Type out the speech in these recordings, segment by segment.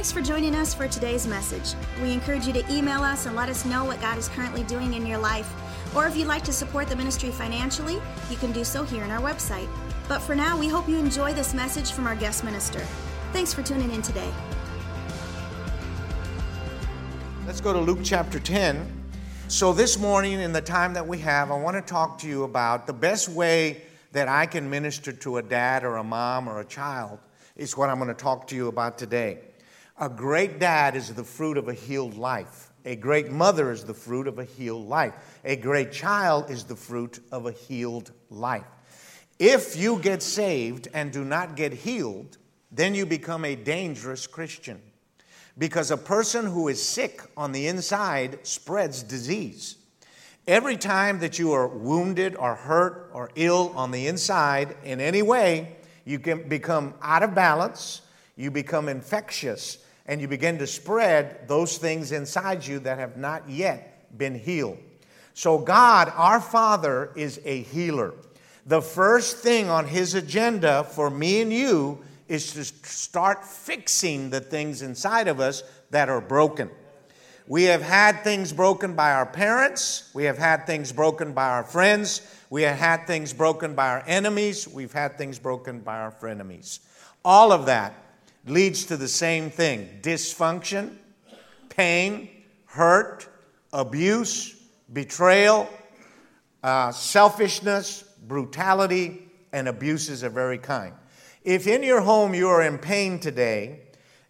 Thanks for joining us for today's message. We encourage you to email us and let us know what God is currently doing in your life. Or if you'd like to support the ministry financially, you can do so here on our website. But for now, we hope you enjoy this message from our guest minister. Thanks for tuning in today. Let's go to Luke chapter 10. So, this morning, in the time that we have, I want to talk to you about the best way that I can minister to a dad or a mom or a child, is what I'm going to talk to you about today. A great dad is the fruit of a healed life. A great mother is the fruit of a healed life. A great child is the fruit of a healed life. If you get saved and do not get healed, then you become a dangerous Christian. Because a person who is sick on the inside spreads disease. Every time that you are wounded or hurt or ill on the inside in any way, you can become out of balance, you become infectious, and you begin to spread those things inside you that have not yet been healed. So, God, our Father, is a healer. The first thing on His agenda for me and you is to start fixing the things inside of us that are broken. We have had things broken by our parents. We have had things broken by our friends. We have had things broken by our enemies. We've had things broken by our frenemies. All of that leads to the same thing dysfunction, pain, hurt, abuse, betrayal, uh, selfishness, brutality, and abuses of every kind. If in your home you are in pain today,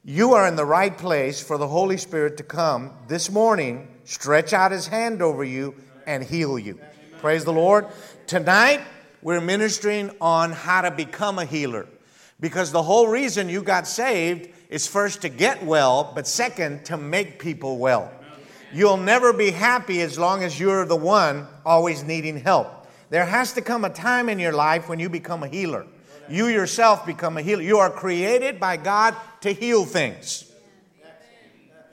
you are in the right place for the Holy Spirit to come this morning, stretch out his hand over you, and heal you. Praise the Lord. Tonight, we're ministering on how to become a healer. Because the whole reason you got saved is first to get well, but second, to make people well. You'll never be happy as long as you're the one always needing help. There has to come a time in your life when you become a healer you yourself become a healer. You are created by God to heal things.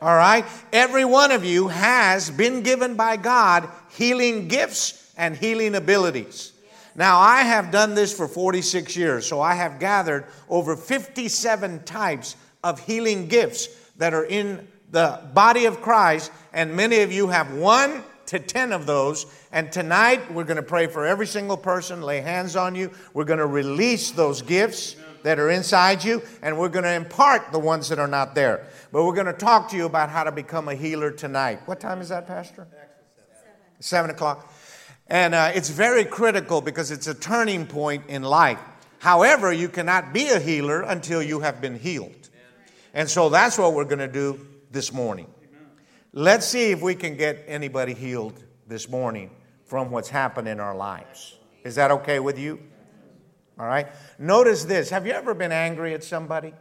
All right? Every one of you has been given by God healing gifts and healing abilities. Now, I have done this for 46 years, so I have gathered over 57 types of healing gifts that are in the body of Christ, and many of you have one to 10 of those. And tonight, we're going to pray for every single person, lay hands on you. We're going to release those gifts that are inside you, and we're going to impart the ones that are not there. But we're going to talk to you about how to become a healer tonight. What time is that, Pastor? Seven, Seven o'clock. And uh, it's very critical because it's a turning point in life. However, you cannot be a healer until you have been healed. And so that's what we're going to do this morning. Let's see if we can get anybody healed this morning from what's happened in our lives. Is that okay with you? All right. Notice this. Have you ever been angry at somebody?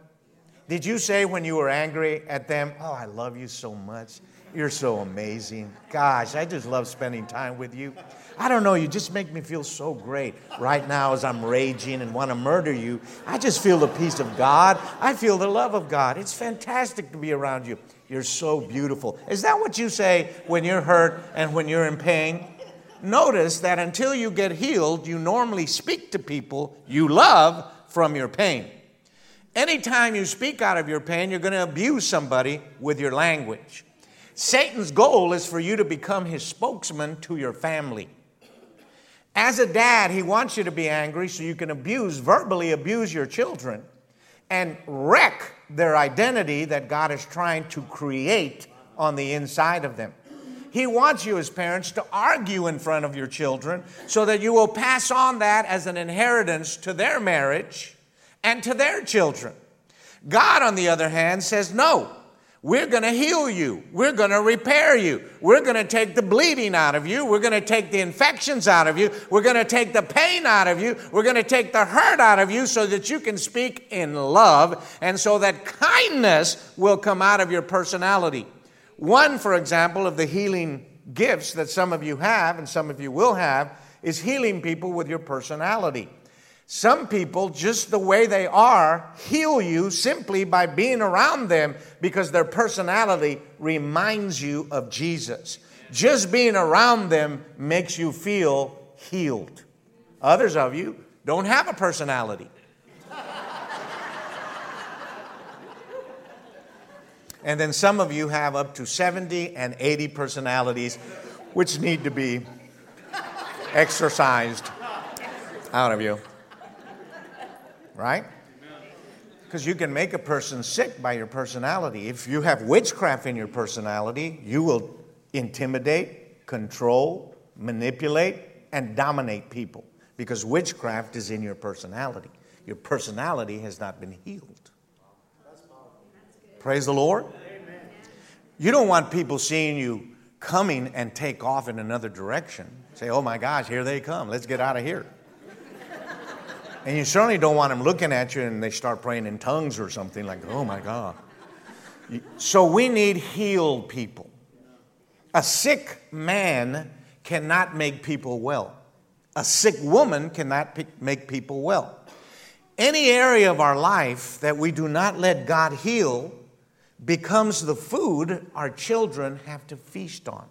Did you say when you were angry at them, Oh, I love you so much? You're so amazing. Gosh, I just love spending time with you. I don't know, you just make me feel so great. Right now, as I'm raging and want to murder you, I just feel the peace of God. I feel the love of God. It's fantastic to be around you. You're so beautiful. Is that what you say when you're hurt and when you're in pain? Notice that until you get healed, you normally speak to people you love from your pain. Anytime you speak out of your pain, you're going to abuse somebody with your language. Satan's goal is for you to become his spokesman to your family. As a dad, he wants you to be angry so you can abuse, verbally abuse your children and wreck their identity that God is trying to create on the inside of them. He wants you as parents to argue in front of your children so that you will pass on that as an inheritance to their marriage and to their children. God, on the other hand, says, No, we're going to heal you. We're going to repair you. We're going to take the bleeding out of you. We're going to take the infections out of you. We're going to take the pain out of you. We're going to take the hurt out of you so that you can speak in love and so that kindness will come out of your personality. One, for example, of the healing gifts that some of you have and some of you will have is healing people with your personality. Some people, just the way they are, heal you simply by being around them because their personality reminds you of Jesus. Just being around them makes you feel healed. Others of you don't have a personality. And then some of you have up to 70 and 80 personalities, which need to be exercised out of you. Right? Because you can make a person sick by your personality. If you have witchcraft in your personality, you will intimidate, control, manipulate, and dominate people because witchcraft is in your personality. Your personality has not been healed. Praise the Lord. You don't want people seeing you coming and take off in another direction. Say, oh my gosh, here they come. Let's get out of here. And you certainly don't want them looking at you and they start praying in tongues or something like, oh my God. So we need healed people. A sick man cannot make people well. A sick woman cannot make people well. Any area of our life that we do not let God heal becomes the food our children have to feast on.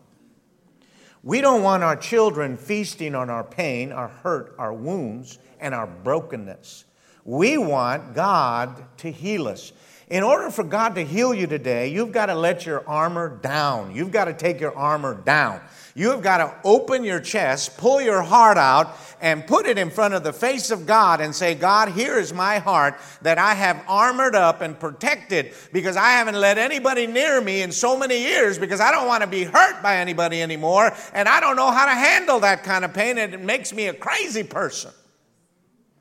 We don't want our children feasting on our pain, our hurt, our wounds, and our brokenness. We want God to heal us. In order for God to heal you today, you've got to let your armor down. You've got to take your armor down. You've got to open your chest, pull your heart out, and put it in front of the face of God and say, God, here is my heart that I have armored up and protected because I haven't let anybody near me in so many years because I don't want to be hurt by anybody anymore. And I don't know how to handle that kind of pain, and it makes me a crazy person.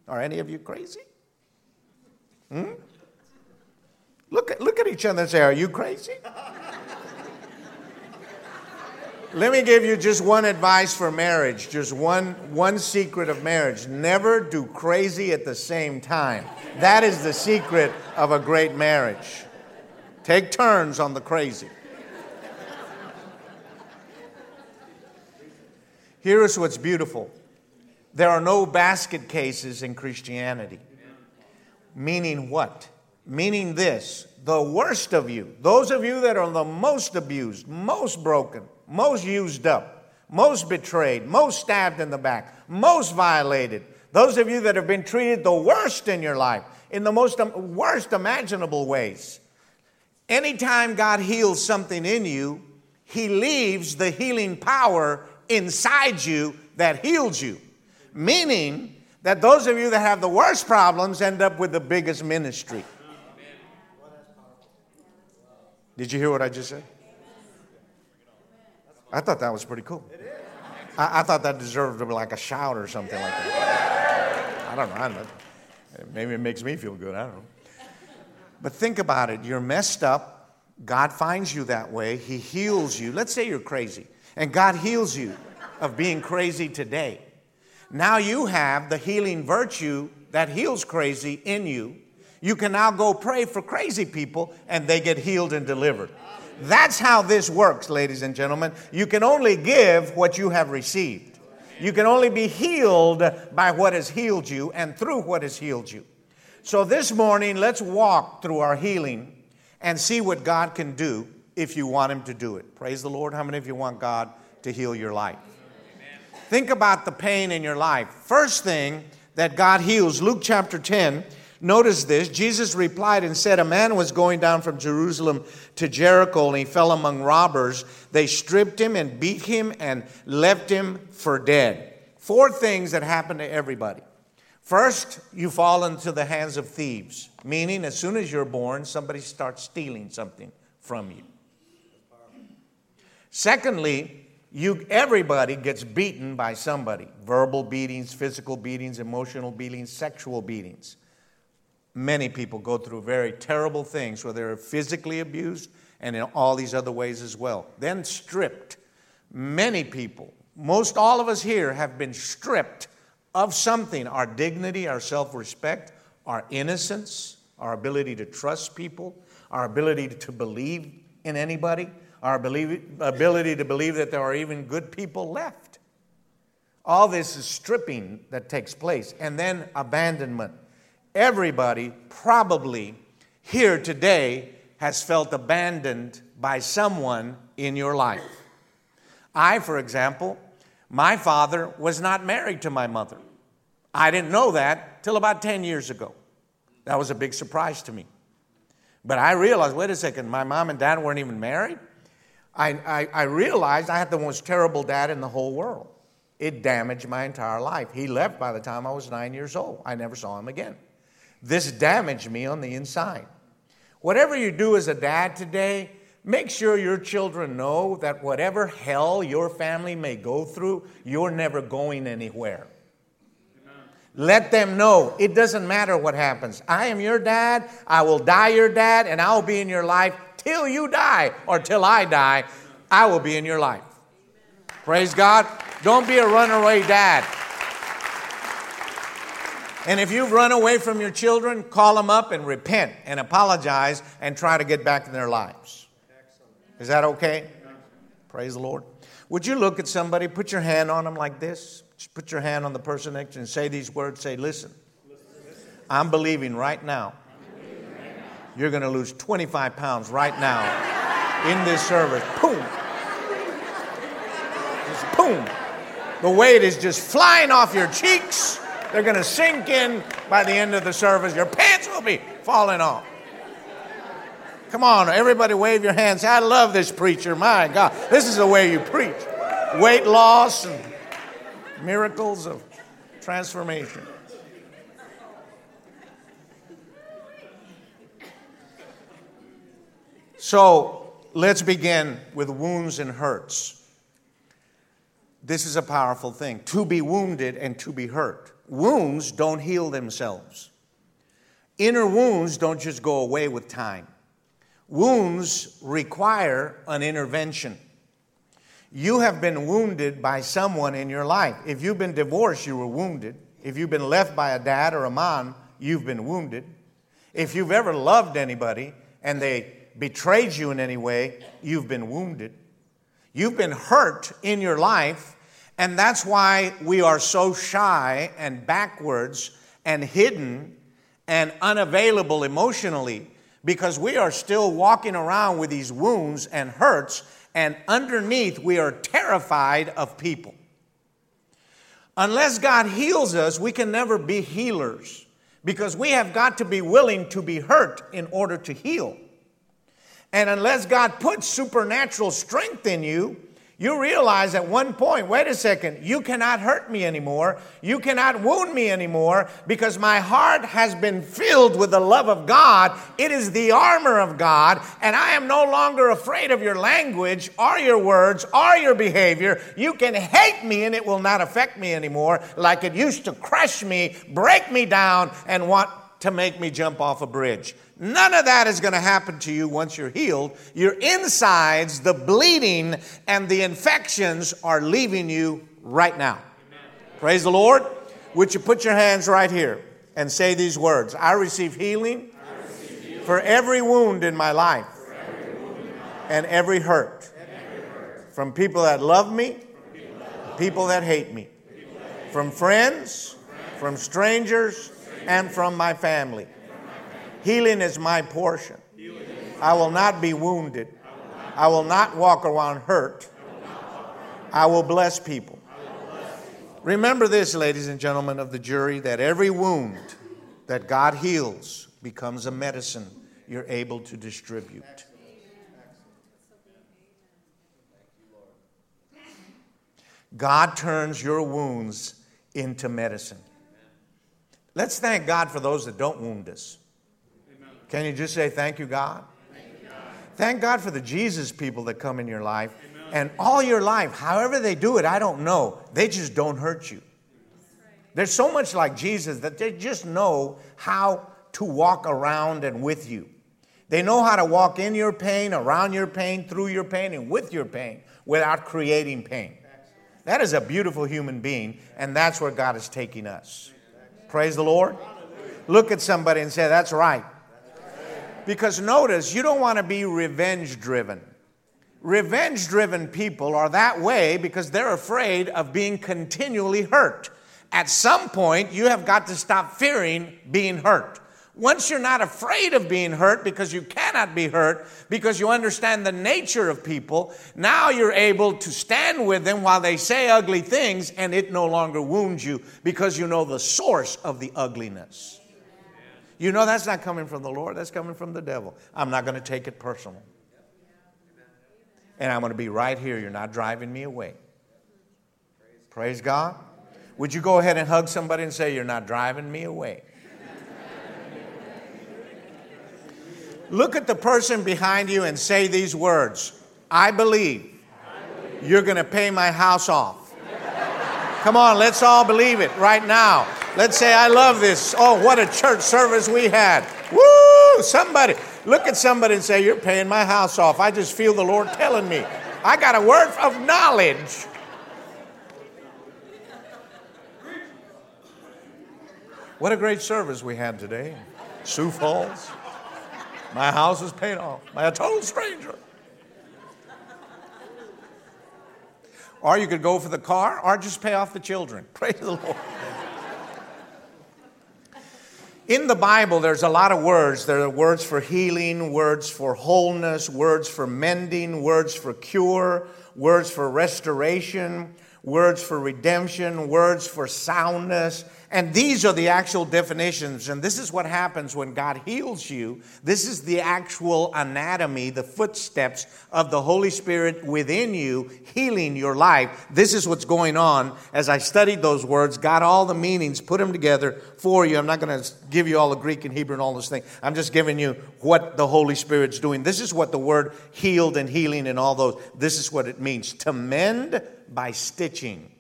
Are any of you crazy? Hmm? Look at, look at each other and say, Are you crazy? Let me give you just one advice for marriage, just one, one secret of marriage. Never do crazy at the same time. That is the secret of a great marriage. Take turns on the crazy. Here is what's beautiful there are no basket cases in Christianity. Meaning what? Meaning this the worst of you, those of you that are the most abused, most broken, most used up, most betrayed, most stabbed in the back, most violated, those of you that have been treated the worst in your life, in the most worst imaginable ways. Anytime God heals something in you, He leaves the healing power inside you that heals you. Meaning that those of you that have the worst problems end up with the biggest ministry. Did you hear what I just said? I thought that was pretty cool. I, I, thought that deserved to be like a shout or something like that. I don't know. I don't know. Maybe it makes me feel good. I don't know. But think about it. You're messed up. God finds you that way. He heals you. Let's say you're crazy, and God heals you of being crazy today. Now you have the healing virtue that heals crazy in you you can now go pray for crazy people and they get healed and delivered. That's how this works, ladies and gentlemen. You can only give what you have received. You can only be healed by what has healed you and through what has healed you. So this morning, let's walk through our healing and see what God can do if you want Him to do it. Praise the Lord. How many of you want God to heal your life? Amen. Think about the pain in your life. First thing that God heals, Luke chapter 10 Notice this Jesus replied and said, A man was going down from Jerusalem to Jericho, and he fell among robbers. They stripped him and beat him and left him for dead. Four things that happen to everybody. First, you fall into the hands of thieves, meaning as soon as you're born, somebody starts stealing something from you. Secondly, you, everybody gets beaten by somebody verbal beatings, physical beatings, emotional beatings, sexual beatings many people go through very terrible things where they're physically abused and in all these other ways as well. Then stripped. Many people, most all of us here, have been stripped of something our dignity, our self respect, our innocence, our ability to trust people, our ability to believe in anybody, our ability to believe that there are even good people left. All this is stripping that takes place, and then abandonment Everybody probably here today has felt abandoned by someone in your life. I, for example, my father was not married to my mother. I didn't know that till about 10 years ago. That was a big surprise to me. But I realized, wait a second, my mom and dad weren't even married. I, I, I realized I had the most terrible dad in the whole world. It damaged my entire life. He left by the time I was nine years old. I never saw him again. This damaged me on the inside. Whatever you do as a dad today, make sure your children know that whatever hell your family may go through, you're never going anywhere. Let them know it doesn't matter what happens. I am your dad. I will die your dad, and I'll be in your life till you die or till I die. I will be in your life. Praise God. Don't be a runaway dad. And if you've run away from your children, call them up and repent and apologize and try to get back in their lives. Is that okay? Praise the Lord. Would you look at somebody, put your hand on them like this? Just put your hand on the person next to you and say these words. Say, listen, I'm believing right now you're going to lose 25 pounds right now in this service. Boom. Just boom. The weight is just flying off your cheeks. They're going to sink in by the end of the service. Your pants will be falling off. Come on, everybody wave your hands. I love this preacher. My God, this is the way you preach. Weight loss and miracles of transformation. So let's begin with wounds and hurts. This is a powerful thing to be wounded and to be hurt. Wounds don't heal themselves, inner wounds don't just go away with time. Wounds require an intervention. You have been wounded by someone in your life. If you've been divorced, you were wounded. If you've been left by a dad or a mom, you've been wounded. If you've ever loved anybody and they betrayed you in any way, you've been wounded. You've been hurt in your life, and that's why we are so shy and backwards and hidden and unavailable emotionally because we are still walking around with these wounds and hurts and underneath we are terrified of people. Unless God heals us, we can never be healers because we have got to be willing to be hurt in order to heal. And unless God puts supernatural strength in you, you realize at one point, wait a second, you cannot hurt me anymore. You cannot wound me anymore because my heart has been filled with the love of God. It is the armor of God, and I am no longer afraid of your language or your words or your behavior. You can hate me and it will not affect me anymore like it used to crush me, break me down, and want to make me jump off a bridge. None of that is going to happen to you once you're healed. Your insides, the bleeding, and the infections are leaving you right now. Amen. Praise the Lord. Would you put your hands right here and say these words I receive healing, I receive healing for every wound in my life, and every hurt, from people that love me, people that hate me, from friends, from strangers, and from my family. Healing is my portion. I will not be wounded. I will not walk around hurt. I will bless people. Remember this, ladies and gentlemen of the jury, that every wound that God heals becomes a medicine you're able to distribute. God turns your wounds into medicine. Let's thank God for those that don't wound us. Can you just say, Thank you, God? Thank, you, God. Thank God for the Jesus people that come in your life. Amen. And all your life, however they do it, I don't know. They just don't hurt you. They're so much like Jesus that they just know how to walk around and with you. They know how to walk in your pain, around your pain, through your pain, and with your pain without creating pain. That is a beautiful human being, and that's where God is taking us. Praise the Lord. Look at somebody and say, That's right. Because notice, you don't want to be revenge driven. Revenge driven people are that way because they're afraid of being continually hurt. At some point, you have got to stop fearing being hurt. Once you're not afraid of being hurt because you cannot be hurt, because you understand the nature of people, now you're able to stand with them while they say ugly things and it no longer wounds you because you know the source of the ugliness. You know that's not coming from the Lord, that's coming from the devil. I'm not going to take it personal. And I'm going to be right here. You're not driving me away. Praise God. Would you go ahead and hug somebody and say, You're not driving me away? Look at the person behind you and say these words I believe you're going to pay my house off. Come on, let's all believe it right now. Let's say, I love this. Oh, what a church service we had. Woo! Somebody, look at somebody and say, You're paying my house off. I just feel the Lord telling me. I got a word of knowledge. What a great service we had today. Sioux Falls. My house is paid off by a total stranger. Or you could go for the car or just pay off the children. Praise the Lord. In the Bible, there's a lot of words. There are words for healing, words for wholeness, words for mending, words for cure, words for restoration, words for redemption, words for soundness. And these are the actual definitions. And this is what happens when God heals you. This is the actual anatomy, the footsteps of the Holy Spirit within you, healing your life. This is what's going on. As I studied those words, got all the meanings, put them together for you. I'm not going to give you all the Greek and Hebrew and all those things. I'm just giving you what the Holy Spirit's doing. This is what the word healed and healing and all those, this is what it means to mend by stitching.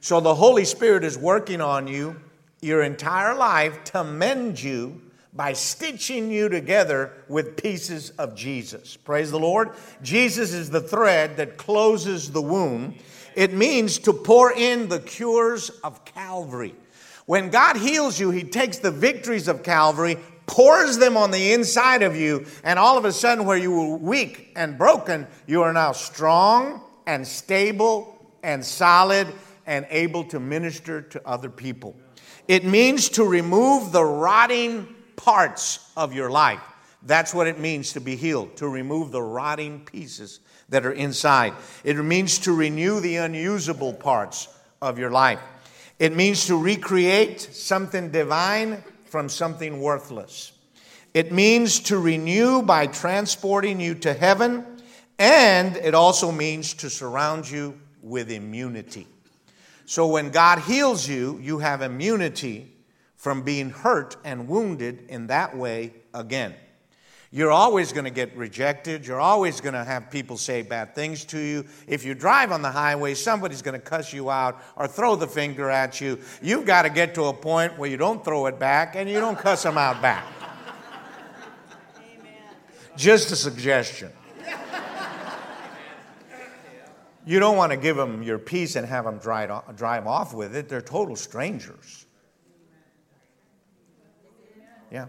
So the Holy Spirit is working on you your entire life to mend you by stitching you together with pieces of Jesus. Praise the Lord. Jesus is the thread that closes the wound. It means to pour in the cures of Calvary. When God heals you, He takes the victories of Calvary, pours them on the inside of you, and all of a sudden, where you were weak and broken, you are now strong and stable and solid and able to minister to other people. It means to remove the rotting parts of your life. That's what it means to be healed, to remove the rotting pieces that are inside. It means to renew the unusable parts of your life. It means to recreate something divine from something worthless. It means to renew by transporting you to heaven, and it also means to surround you with immunity. So when God heals you, you have immunity from being hurt and wounded in that way again. You're always going to get rejected. You're always going to have people say bad things to you. If you drive on the highway, somebody's going to cuss you out or throw the finger at you. You've got to get to a point where you don't throw it back and you don't cuss them out back. Amen. Just a suggestion. You don't want to give them your peace and have them drive, off with it. They're total strangers. Yeah.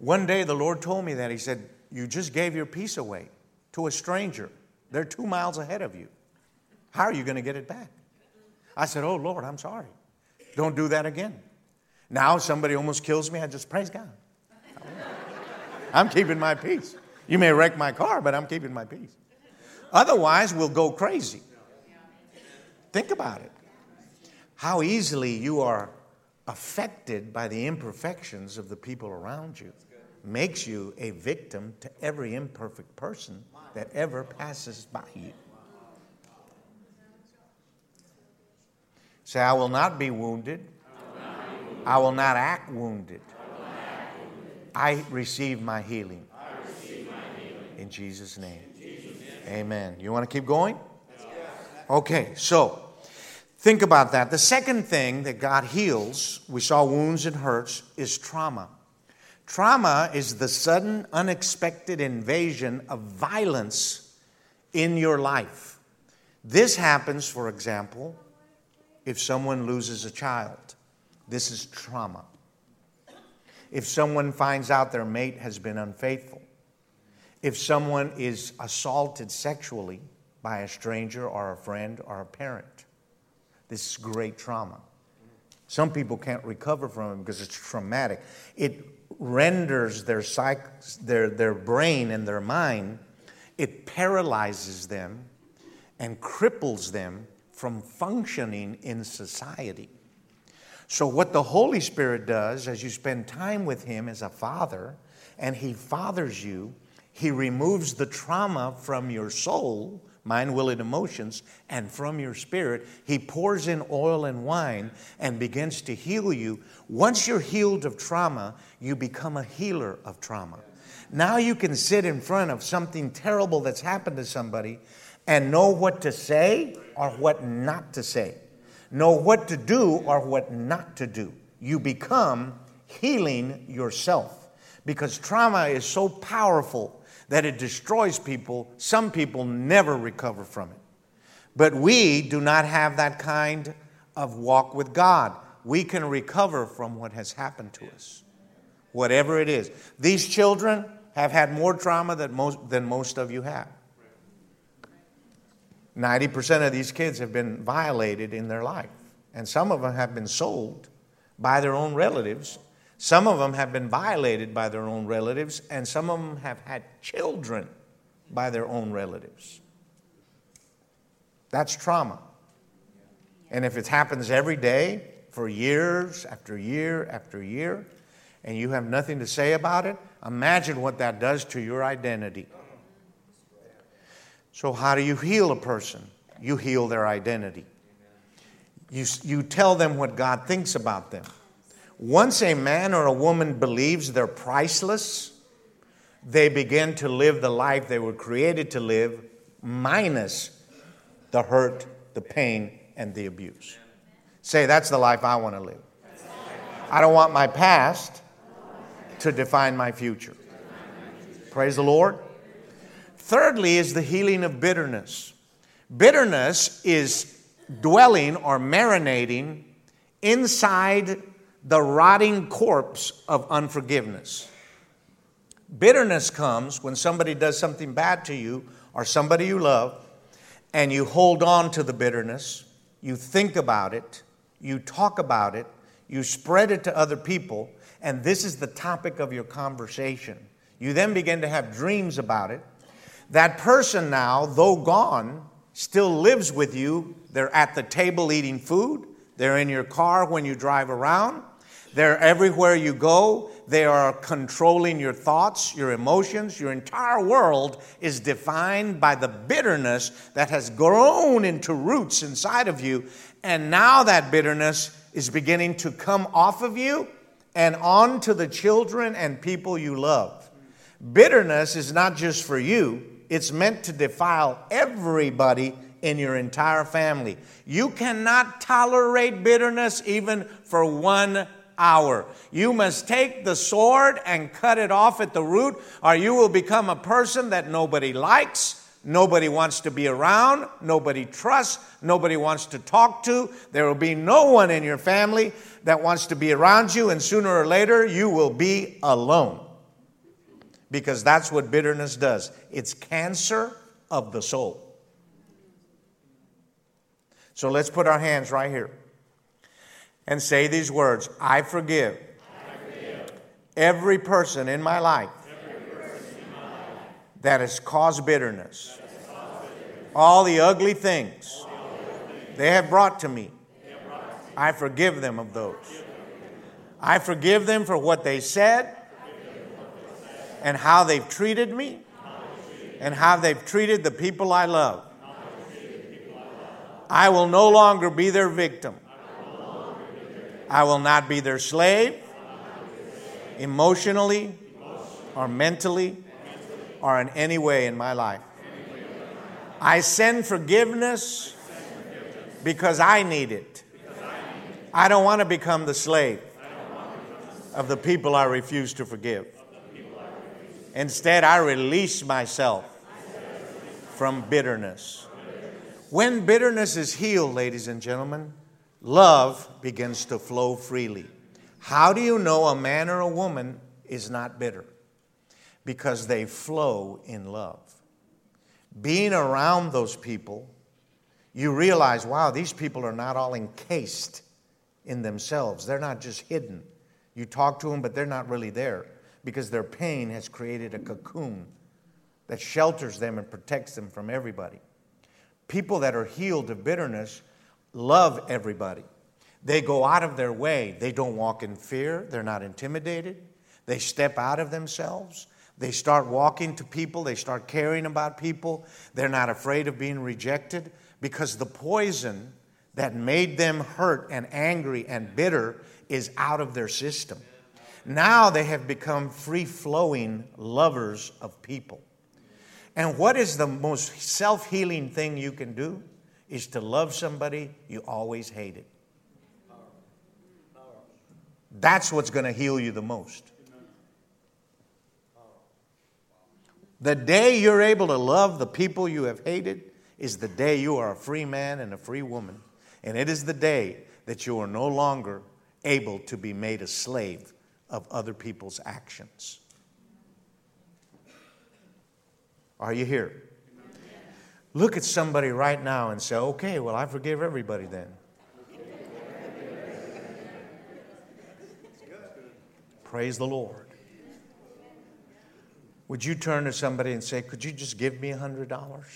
One day the Lord told me that. He said, You just gave your peace away to a stranger. They're two miles ahead of you. How are you going to get it back? I said, Oh, Lord, I'm sorry. Don't do that again. Now somebody almost kills me. I just praise God. I'm keeping my peace. You may wreck my car, but I'm keeping my peace. Otherwise, we'll go crazy. Think about it. How easily you are affected by the imperfections of the people around you makes you a victim to every imperfect person that ever passes by you. Say, I will not be wounded. I will not act wounded. I receive my healing. In Jesus' name. Amen. You want to keep going? Okay, so think about that. The second thing that God heals, we saw wounds and hurts, is trauma. Trauma is the sudden, unexpected invasion of violence in your life. This happens, for example, if someone loses a child. This is trauma. If someone finds out their mate has been unfaithful. If someone is assaulted sexually by a stranger or a friend or a parent. This is great trauma. Some people can't recover from it because it's traumatic. It renders their, psych, their, their brain and their mind, it paralyzes them and cripples them from functioning in society. So, what the Holy Spirit does as you spend time with Him as a father, and He fathers you, He removes the trauma from your soul, mind, will, and emotions, and from your spirit. He pours in oil and wine and begins to heal you. Once you're healed of trauma, you become a healer of trauma. Now you can sit in front of something terrible that's happened to somebody and know what to say or what not to say know what to do or what not to do. You become healing yourself because trauma is so powerful that it destroys people. Some people never recover from it. But we do not have that kind of walk with God. We can recover from what has happened to us, whatever it is. These children have had more trauma than most, than most of you have. 90% of these kids have been violated in their life. And some of them have been sold by their own relatives. Some of them have been violated by their own relatives. And some of them have had children by their own relatives. That's trauma. And if it happens every day for years after year after year, and you have nothing to say about it, imagine what that does to your identity. So, how do you heal a person? You heal their identity. You, you tell them what God thinks about them. Once a man or a woman believes they're priceless, they begin to live the life they were created to live, minus the hurt, the pain, and the abuse. Say, that's the life I want to live. I don't want my past to define my future. Praise the Lord. Thirdly, is the healing of bitterness. Bitterness is dwelling or marinating inside the rotting corpse of unforgiveness. Bitterness comes when somebody does something bad to you or somebody you love, and you hold on to the bitterness, you think about it, you talk about it, you spread it to other people, and this is the topic of your conversation. You then begin to have dreams about it. That person now, though gone, still lives with you. They're at the table eating food, they're in your car when you drive around, they're everywhere you go. They are controlling your thoughts, your emotions. Your entire world is defined by the bitterness that has grown into roots inside of you. And now that bitterness is beginning to come off of you and onto the children and people you love. Bitterness is not just for you, it's meant to defile everybody in your entire family. You cannot tolerate bitterness even for one hour. You must take the sword and cut it off at the root, or you will become a person that nobody likes. Nobody wants to be around. Nobody trusts. Nobody wants to talk to. There will be no one in your family that wants to be around you, and sooner or later, you will be alone because that's what bitterness does it's cancer of the soul. So let's put our hands right here and say these words I forgive, I forgive. every person in my life, that. Has caused bitterness. All the ugly things they have brought to me, I forgive them of those. I forgive them for what they said and how they've treated me and how they've treated the people I love. I will no longer be their victim. I will not be their slave emotionally or mentally or in any way in my life. I send forgiveness because I need it. I don't want to become the slave of the people I refuse to forgive. Instead, I release myself from bitterness. When bitterness is healed, ladies and gentlemen, love begins to flow freely. How do you know a man or a woman is not bitter? Because they flow in love. Being around those people, you realize, wow, these people are not all encased in themselves. They're not just hidden. You talk to them, but they're not really there because their pain has created a cocoon that shelters them and protects them from everybody. People that are healed of bitterness love everybody. They go out of their way. They don't walk in fear. They're not intimidated. They step out of themselves. They start walking to people. They start caring about people. They're not afraid of being rejected because the poison that made them hurt and angry and bitter is out of their system. Now they have become free flowing lovers of people. And what is the most self healing thing you can do? Is to love somebody you always hated. That's what's going to heal you the most. The day you're able to love the people you have hated is the day you are a free man and a free woman. And it is the day that you are no longer able to be made a slave of other people's actions. Are you here? Look at somebody right now and say, okay, well, I forgive everybody then. Praise the Lord. Would you turn to somebody and say, Could you just give me a $100?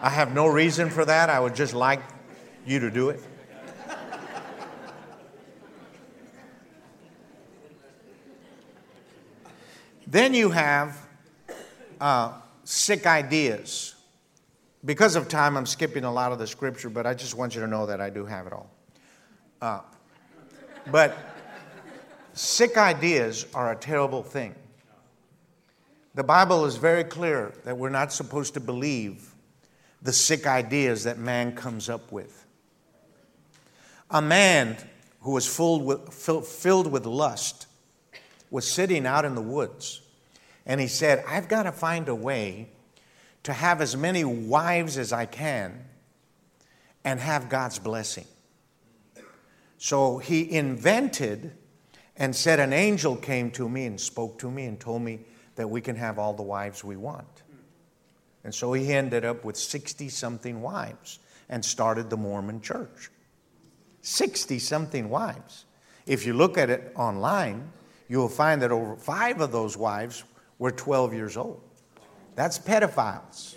I have no reason for that. I would just like you to do it. Then you have uh, sick ideas. Because of time, I'm skipping a lot of the scripture, but I just want you to know that I do have it all. Uh, but sick ideas are a terrible thing. The Bible is very clear that we're not supposed to believe the sick ideas that man comes up with. A man who was filled with, filled with lust was sitting out in the woods and he said, I've got to find a way to have as many wives as I can and have God's blessing. So he invented and said, An angel came to me and spoke to me and told me that we can have all the wives we want. And so he ended up with 60 something wives and started the Mormon church. 60 something wives. If you look at it online, you'll find that over five of those wives were 12 years old. That's pedophiles.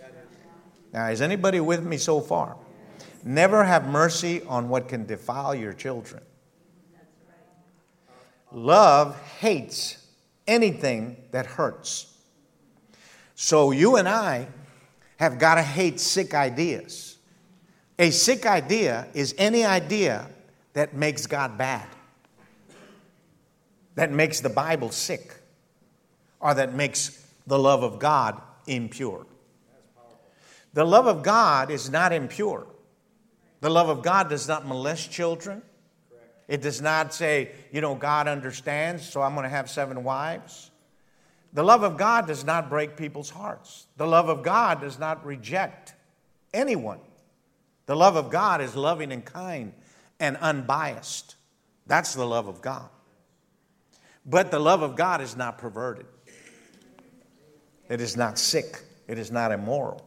Now, is anybody with me so far? Never have mercy on what can defile your children. Love hates anything that hurts. So you and I have got to hate sick ideas. A sick idea is any idea that makes God bad, that makes the Bible sick or that makes the love of God impure. The love of God is not impure. The love of God does not molest children. It does not say, you know, God understands, so I'm going to have seven wives. The love of God does not break people's hearts. The love of God does not reject anyone. The love of God is loving and kind and unbiased. That's the love of God. But the love of God is not perverted. It is not sick. It is not immoral.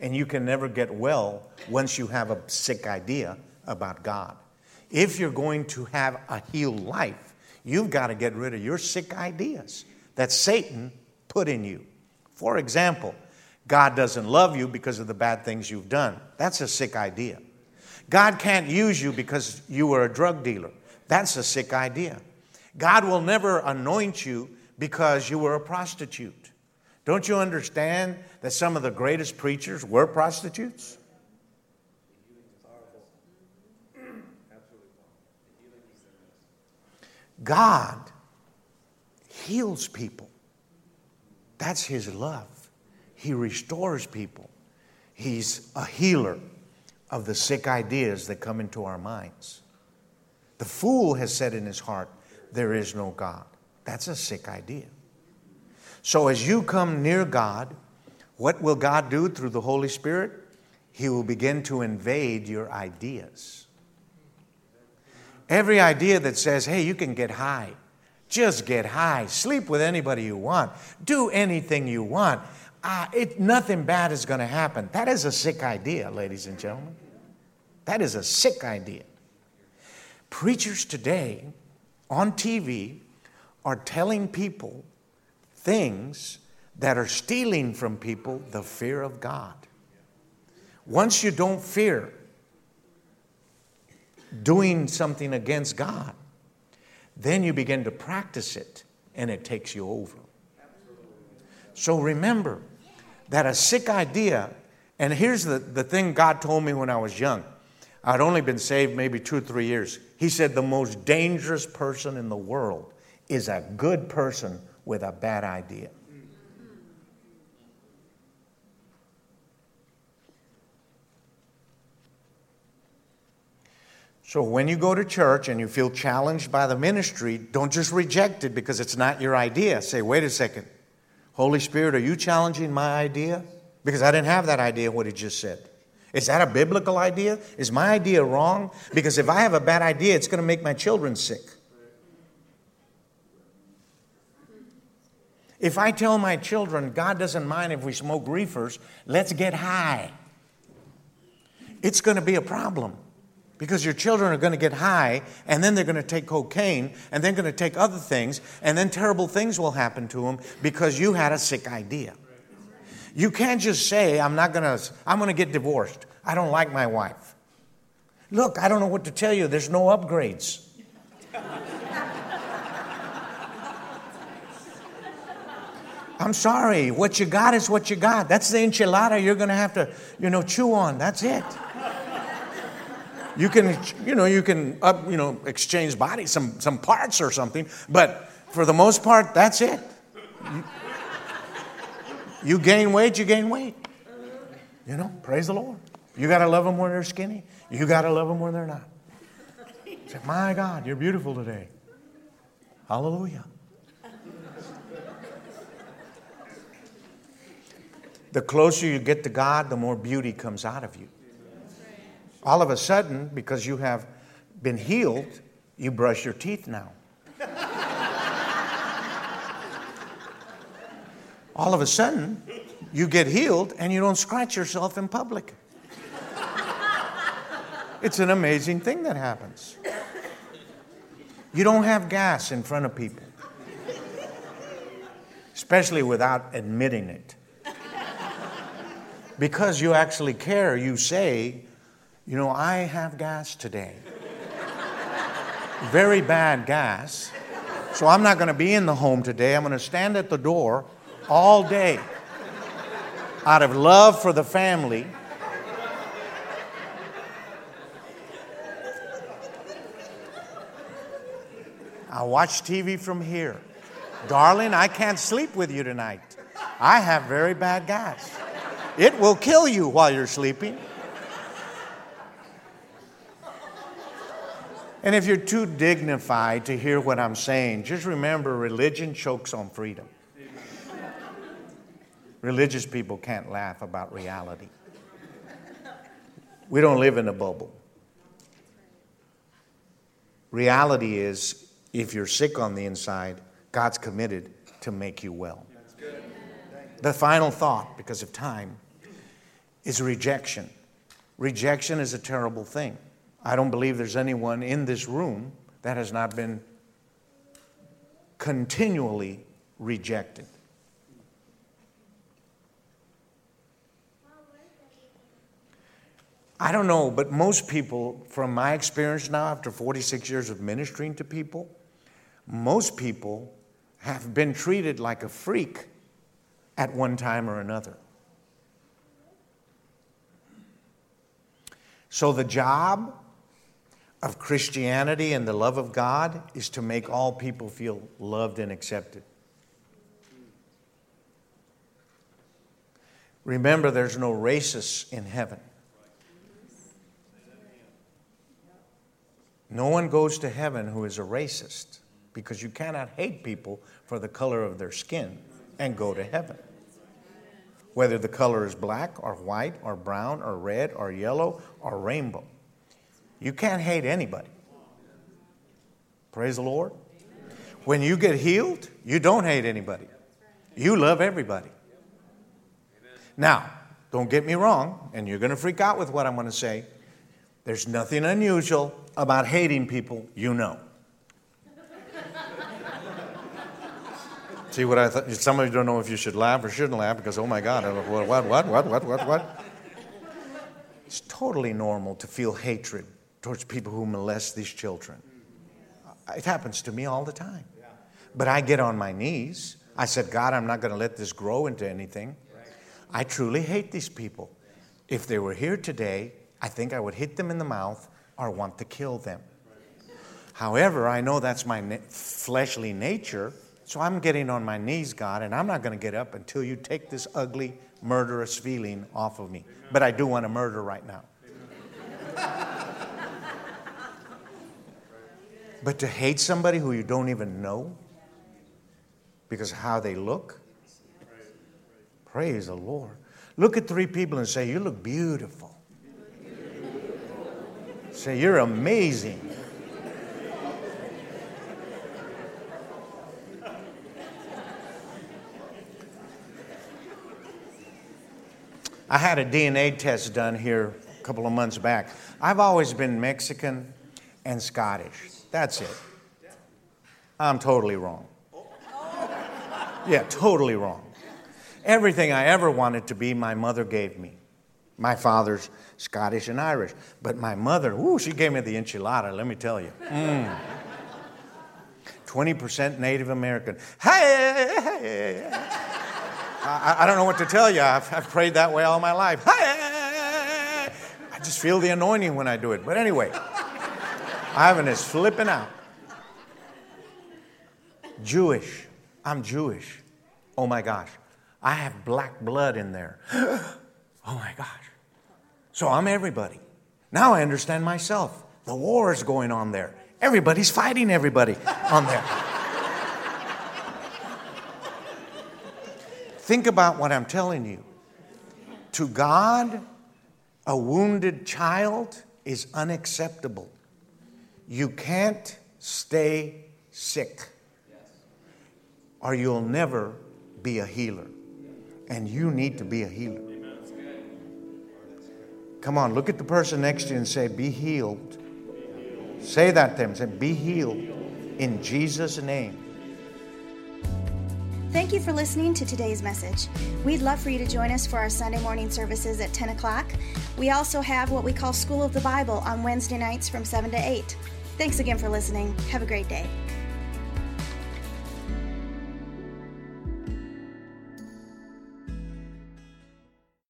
And you can never get well once you have a sick idea about God. If you're going to have a healed life, you've got to get rid of your sick ideas that Satan put in you. For example, God doesn't love you because of the bad things you've done. That's a sick idea. God can't use you because you were a drug dealer. That's a sick idea. God will never anoint you because you were a prostitute. Don't you understand that some of the greatest preachers were prostitutes? God heals people. That's His love. He restores people. He's a healer of the sick ideas that come into our minds. The fool has said in his heart, There is no God. That's a sick idea. So, as you come near God, what will God do through the Holy Spirit? He will begin to invade your ideas. Every idea that says, hey, you can get high, just get high, sleep with anybody you want, do anything you want, uh, it, nothing bad is going to happen. That is a sick idea, ladies and gentlemen. That is a sick idea. Preachers today on TV are telling people things that are stealing from people the fear of God. Once you don't fear doing something against God, then you begin to practice it and it takes you over. So remember that a sick idea, and here's the, the thing God told me when I was young. I'd only been saved maybe two or three years. He said, The most dangerous person in the world is a good person with a bad idea. So when you go to church and you feel challenged by the ministry, don't just reject it because it's not your idea. Say, wait a second. Holy Spirit, are you challenging my idea? Because I didn't have that idea, what he just said. Is that a biblical idea? Is my idea wrong? Because if I have a bad idea, it's going to make my children sick. If I tell my children, God doesn't mind if we smoke reefers, let's get high, it's going to be a problem. Because your children are going to get high, and then they're going to take cocaine, and they're going to take other things, and then terrible things will happen to them because you had a sick idea. You can't just say, I'm not going to, I'm going to get divorced. I don't like my wife. Look, I don't know what to tell you. There's no upgrades. I'm sorry. What you got is what you got. That's the enchilada you're going to have to, you know, chew on. That's it. You can, you know, you can up, you know, exchange bodies, some, some parts or something, but for the most part, that's it. You, gain weight, you gain weight. You know, praise the Lord. You got to love them when they're skinny. You got to love them when they're not. Say, my God, you're beautiful today. Hallelujah. The closer you get to God, the more beauty comes out of you. All of a sudden, because you have been healed, you brush your teeth now. All of a sudden, you get healed and you don't scratch yourself in public. It's an amazing thing that happens. You don't have gas in front of people, especially without admitting it. Because you actually care, you say, you know, I have gas today. Very bad gas. So I'm not going to be in the home today. I'm going to stand at the door all day out of love for the family. I watch TV from here. Darling, I can't sleep with you tonight. I have very bad gas. It will kill you while you're sleeping. And if you're too dignified to hear what I'm saying, just remember religion chokes on freedom. Religious people can't laugh about reality. We don't live in a bubble. Reality is if you're sick on the inside, God's committed to make you well. The final thought, because of time, is rejection. Rejection is a terrible thing. I don't believe there's anyone in this room that has not been continually rejected. I don't know, but most people, from my experience now, after 46 years of ministering to people, most people have been treated like a freak at one time or another. So the job of Christianity and the love of God is to make all people feel loved and accepted. Remember, there's no racists in heaven. No one goes to heaven who is a racist because you cannot hate people for the color of their skin and go to heaven. Whether the color is black or white or brown or red or yellow or rainbow. You can't hate anybody. Praise the Lord. When you get healed, you don't hate anybody. You love everybody. Now, don't get me wrong, and you're going to freak out with what I'm going to say. There's nothing unusual about hating people you know. See what I thought? Some of you don't know if you should laugh or shouldn't laugh because, oh my God, what, what, what, what, what, what, what? totally normal to feel hatred towards people who molest these children. It happens to me all the time. But I get on my knees. I said, God, I'm not going to let this grow into anything. I truly hate these people. If they were here today, I think I would hit them in the mouth or want to kill them. However, I know that's my na- fleshly nature, so I'm getting on my knees, God, and I'm not going to get up until you take this ugly, murderous feeling off of me. But I do want to murder right now. but to hate somebody who you don't even know because of how they look, praise the Lord. Look at three people and say, You look beautiful. say, You're amazing. I had a DNA test done here a couple of months back. I've always been Mexican and Scottish. That's it. I'm totally wrong. Yeah, totally wrong. Everything I ever wanted to be, my mother gave me. My father's Scottish and Irish. But my mother, ooh, she gave me the enchilada, let me tell you. Mm. 20% Native American. Hey! I, I, don't know what to tell you. I've, I've prayed that way all my life. I just feel the anointing when I do it. But anyway, Ivan is flipping out. Jewish. I'm Jewish. Oh my gosh. I have black blood in there. oh my gosh. So I'm everybody. Now I understand myself. The war is going on there. Everybody's fighting everybody on there. Think about what I'm telling you. To God, a wounded child is unacceptable. You can't stay sick, or you'll never be a healer. And you need to be a healer. Come on, look at the person next to you and say, Be healed. Say that to them. Say, Be healed in Jesus' name. Thank you for listening to today's message. We'd love for you to join us for our Sunday morning services at 10 o'clock. We also have what we call School of the Bible on Wednesday nights from 7 to 8. Thanks again for listening. Have a great day.